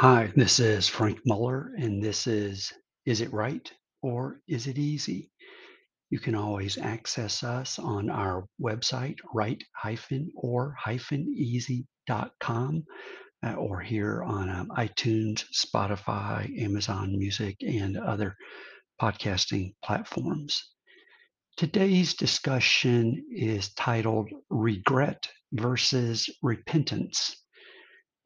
Hi, this is Frank Muller, and this is Is It Right or Is It Easy? You can always access us on our website, right-or-easy.com, uh, or here on um, iTunes, Spotify, Amazon Music, and other podcasting platforms. Today's discussion is titled Regret versus Repentance.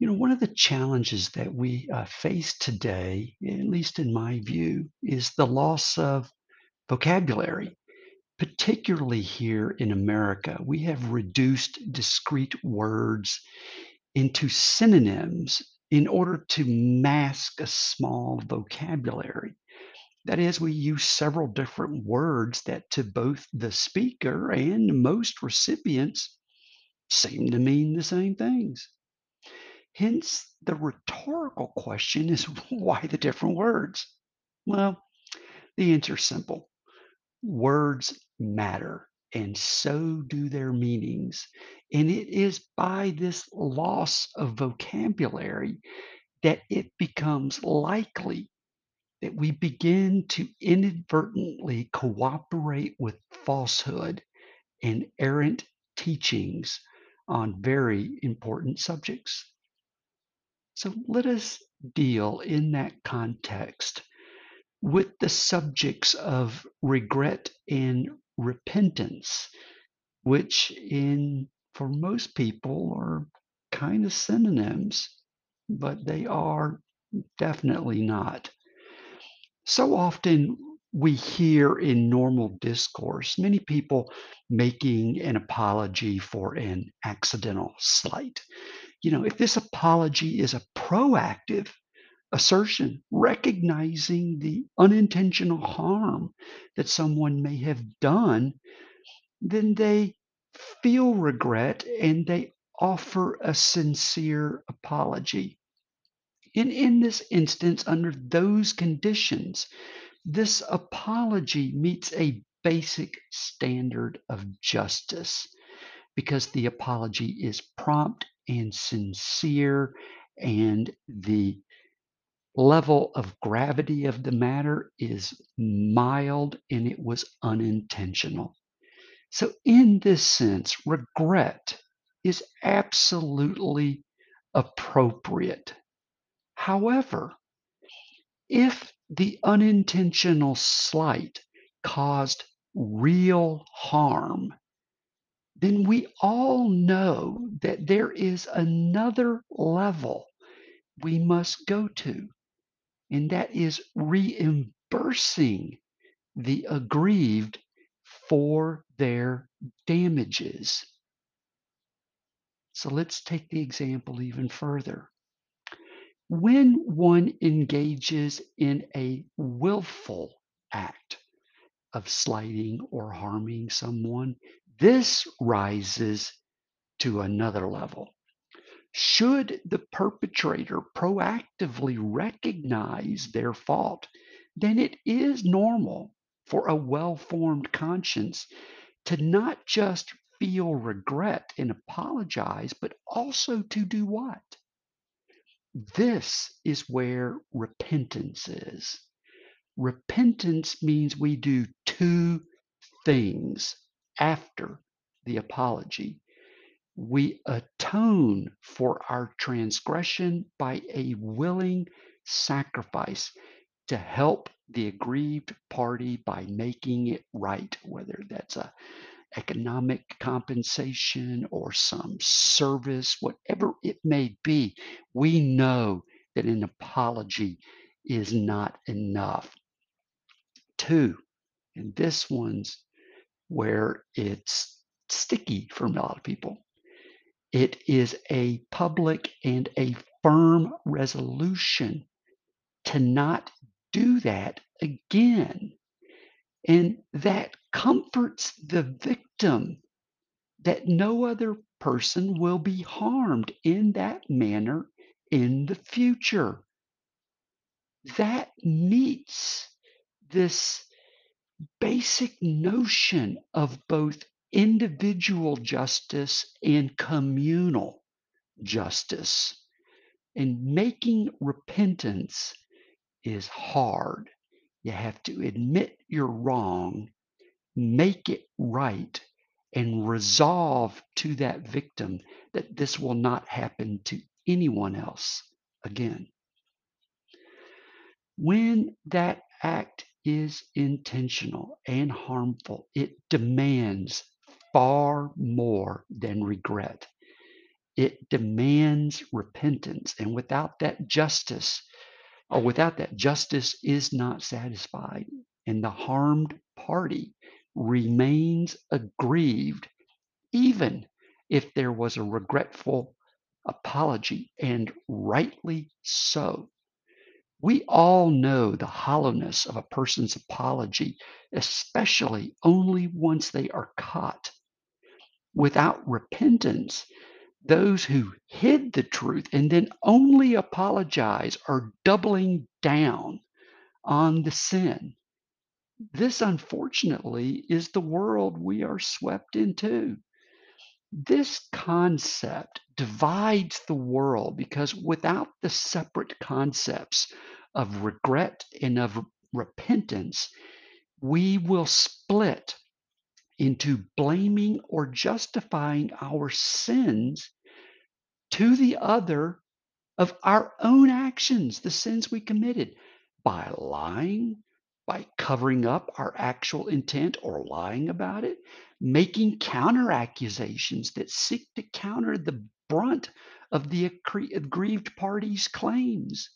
You know, one of the challenges that we uh, face today, at least in my view, is the loss of vocabulary, particularly here in America. We have reduced discrete words into synonyms in order to mask a small vocabulary. That is, we use several different words that to both the speaker and most recipients seem to mean the same things. Hence, the rhetorical question is why the different words? Well, the answer's simple. Words matter, and so do their meanings. And it is by this loss of vocabulary that it becomes likely that we begin to inadvertently cooperate with falsehood and errant teachings on very important subjects. So let us deal in that context with the subjects of regret and repentance, which in for most people are kind of synonyms, but they are definitely not. So often we hear in normal discourse many people making an apology for an accidental slight. You know, if this apology is a proactive assertion, recognizing the unintentional harm that someone may have done, then they feel regret and they offer a sincere apology. And in this instance, under those conditions, this apology meets a basic standard of justice because the apology is prompt and sincere, and the level of gravity of the matter is mild and it was unintentional. So, in this sense, regret is absolutely appropriate. However, if the unintentional slight caused real harm, then we all know that there is another level we must go to, and that is reimbursing the aggrieved for their damages. So let's take the example even further. When one engages in a willful act of slighting or harming someone, this rises to another level. Should the perpetrator proactively recognize their fault, then it is normal for a well formed conscience to not just feel regret and apologize, but also to do what? This is where repentance is. Repentance means we do two things after the apology. We atone for our transgression by a willing sacrifice to help the aggrieved party by making it right, whether that's a economic compensation or some service, whatever it may be. We know that an apology is not enough. Two, and this one's where it's sticky for a lot of people. It is a public and a firm resolution to not do that again. And that comforts the victim that no other person will be harmed in that manner in the future. Mm. That meets this basic notion of both individual justice and communal justice. And making repentance is hard. You have to admit you're wrong, make it right, and resolve to that victim that this will not happen to anyone else again. When that act is intentional and harmful, it demands far more than regret. It demands repentance. And without that justice, or without that, justice is not satisfied. And the harmed party remains aggrieved, even if there was a regretful apology, and rightly so. We all know the hollowness of a person's apology, especially only once they are caught. Without repentance, those who hid the truth and then only apologize are doubling down on the sin. This, unfortunately, is the world we are swept into. This concept divides the world because without the separate concepts of regret and of repentance, we will split into blaming or justifying our sins to the other of our own actions, the sins we committed by lying, by covering up our actual intent or lying about it, making counter accusations that seek to counter the brunt of the aggrieved party's claims.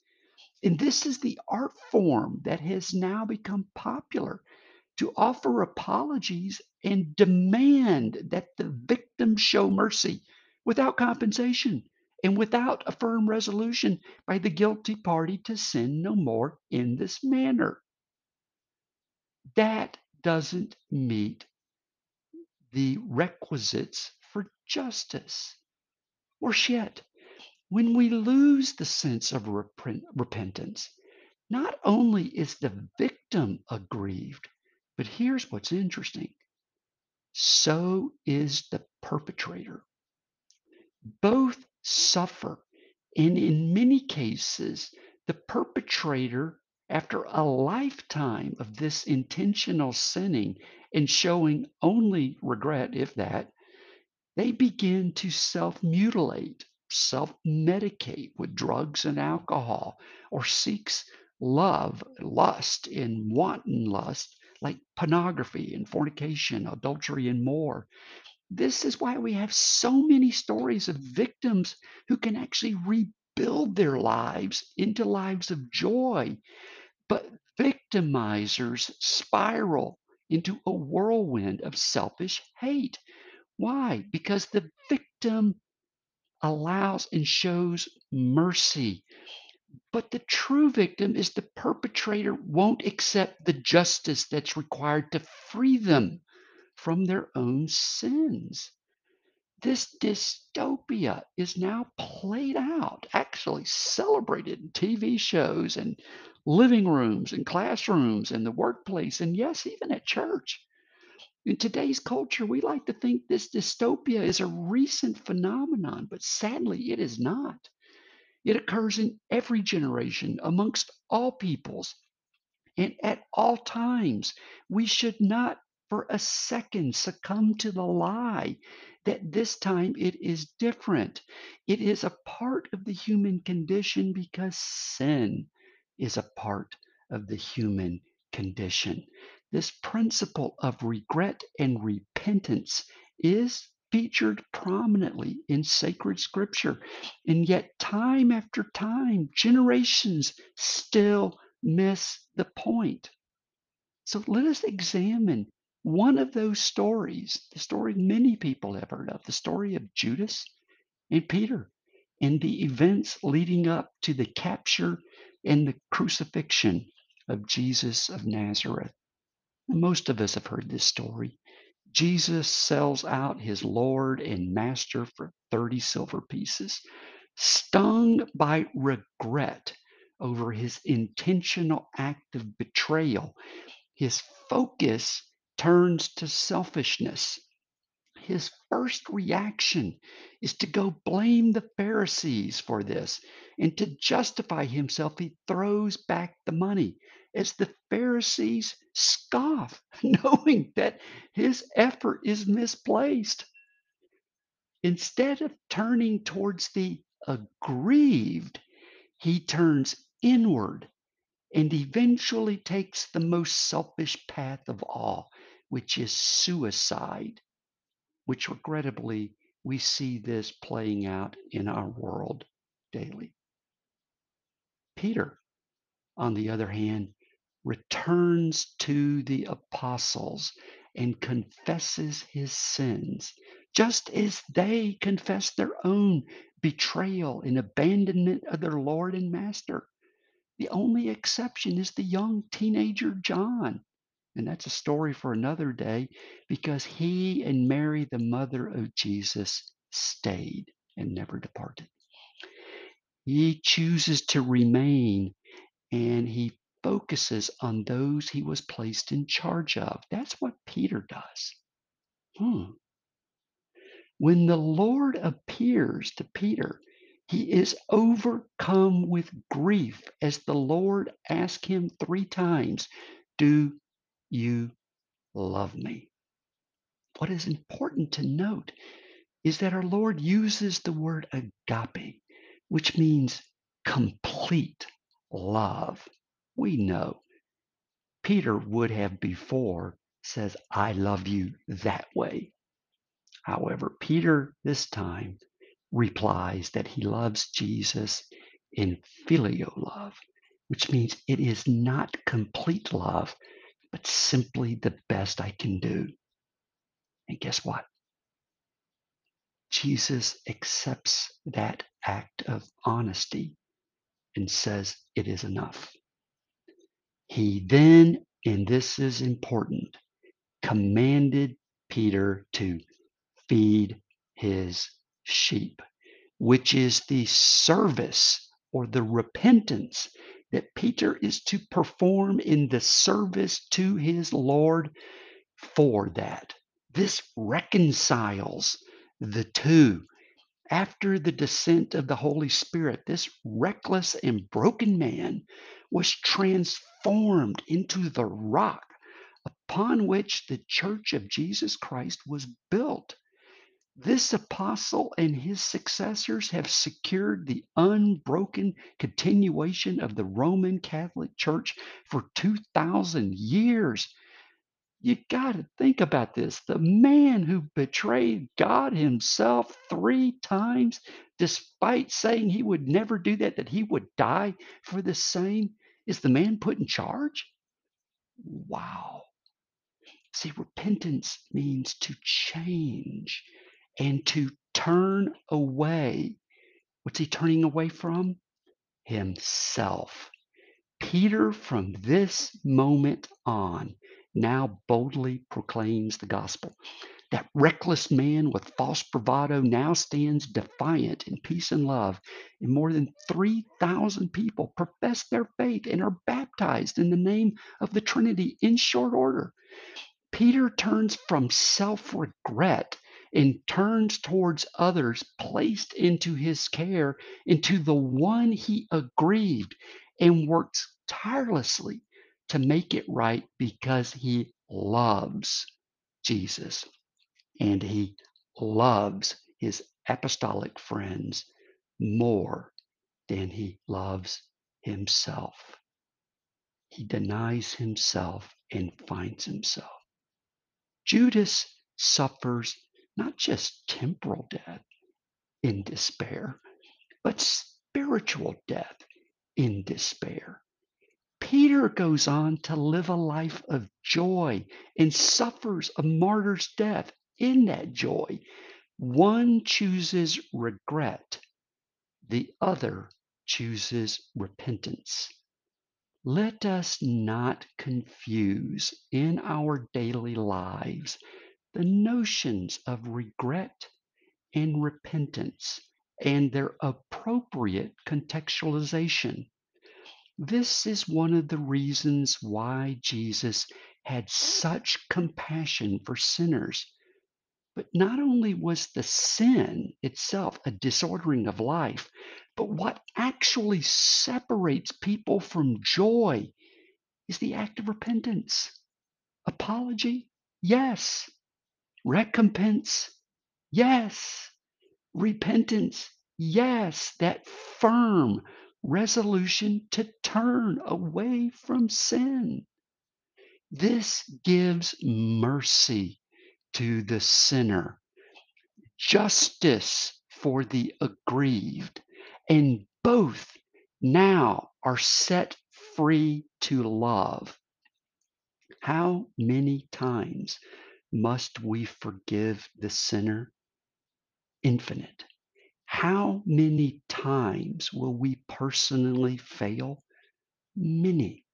And this is the art form that has now become popular to offer apologies and demand that the victim show mercy without compensation and without a firm resolution by the guilty party to sin no more in this manner. That doesn't meet the requisites for justice. Worse yet, when we lose the sense of repent- repentance, not only is the victim aggrieved, but here's what's interesting so is the perpetrator. Both suffer, and in many cases, the perpetrator, after a lifetime of this intentional sinning and showing only regret, if that, they begin to self mutilate, self medicate with drugs and alcohol, or seeks love, lust, and wanton lust like pornography and fornication, adultery, and more. This is why we have so many stories of victims who can actually rebuild their lives into lives of joy. But victimizers spiral into a whirlwind of selfish hate. Why? Because the victim allows and shows mercy but the true victim is the perpetrator won't accept the justice that's required to free them from their own sins. This dystopia is now played out, actually celebrated in TV shows and living rooms and classrooms and the workplace, and yes, even at church. In today's culture, we like to think this dystopia is a recent phenomenon, but sadly, it is not. It occurs in every generation, amongst all peoples, and at all times. We should not for a second succumb to the lie that this time it is different. It is a part of the human condition because sin is a part of the human condition. This principle of regret and repentance is featured prominently in sacred scripture. And yet, time after time, generations still miss the point. So let us examine one of those stories, the story many people have heard of, the story of Judas and Peter, and the events leading up to the capture and the crucifixion of Jesus of Nazareth. Most of us have heard this story. Jesus sells out his Lord and Master for 30 silver pieces. Stung by regret over his intentional act of betrayal, his focus turns to selfishness. His first reaction is to go blame the Pharisees for this. And to justify himself, he throws back the money as the Pharisees scoff, knowing that his effort is misplaced. Instead of turning towards the aggrieved, he turns inward and eventually takes the most selfish path of all, which is suicide, which regrettably we see this playing out in our world daily. Peter, on the other hand, returns to the apostles and confesses his sins, just as they confess their own betrayal and abandonment of their Lord and Master. The only exception is the young teenager John. And that's a story for another day because he and Mary, the mother of Jesus, stayed and never departed. He chooses to remain and he focuses on those he was placed in charge of. That's what Peter does. Hmm. When the Lord appears to Peter, he is overcome with grief as the Lord asks him three times, Do you love me? What is important to note is that our Lord uses the word agape, which means complete love. We know Peter would have before says, I love you that way. However, Peter this time replies that he loves Jesus in filial love, which means it is not complete love, but simply the best I can do. And guess what? Jesus accepts that act of honesty and says it is enough. He then, and this is important, commanded Peter to feed his sheep, which is the service or the repentance that Peter is to perform in the service to his Lord for that. This reconciles the two. After the descent of the Holy Spirit, this reckless and broken man was transformed into the rock upon which the church of Jesus Christ was built. This apostle and his successors have secured the unbroken continuation of the Roman Catholic Church for 2,000 years. You got to think about this. The man who betrayed God himself three times, despite saying he would never do that, that he would die for the same, is the man put in charge? Wow. See, repentance means to change and to turn away. What's he turning away from? Himself. Peter, from this moment on, now boldly proclaims the gospel. That reckless man with false bravado now stands defiant in peace and love, and more than 3,000 people profess their faith and are baptized in the name of the Trinity in short order. Peter turns from self regret and turns towards others placed into his care, into the one he aggrieved, and works tirelessly to make it right because he loves Jesus and he loves his apostolic friends more than he loves himself. He denies himself and finds himself. Judas suffers not just temporal death in despair, but spiritual death in despair. Peter goes on to live a life of joy and suffers a martyr's death in that joy. One chooses regret, the other chooses repentance. Let us not confuse in our daily lives the notions of regret and repentance and their appropriate contextualization. This is one of the reasons why Jesus had such compassion for sinners But not only was the sin itself a disordering of life, but what actually separates people from joy is the act of repentance. Apology? Yes. Recompense? Yes. Repentance? Yes. That firm resolution to turn away from sin. This gives mercy to the sinner, justice for the aggrieved, and both now are set free to love. How many times must we forgive the sinner? Infinite. How many times will we personally fail? Many.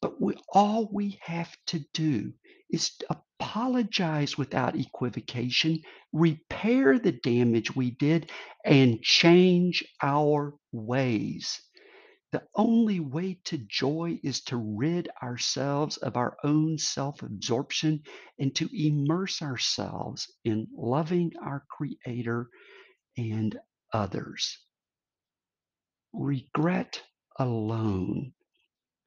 But we, all we have to do is apologize without equivocation, repair the damage we did, and change our ways. The only way to joy is to rid ourselves of our own self absorption and to immerse ourselves in loving our Creator and others. Regret alone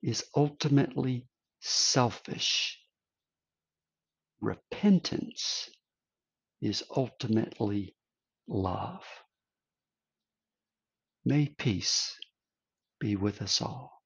is ultimately selfish. Repentance is ultimately love. May peace be with us all.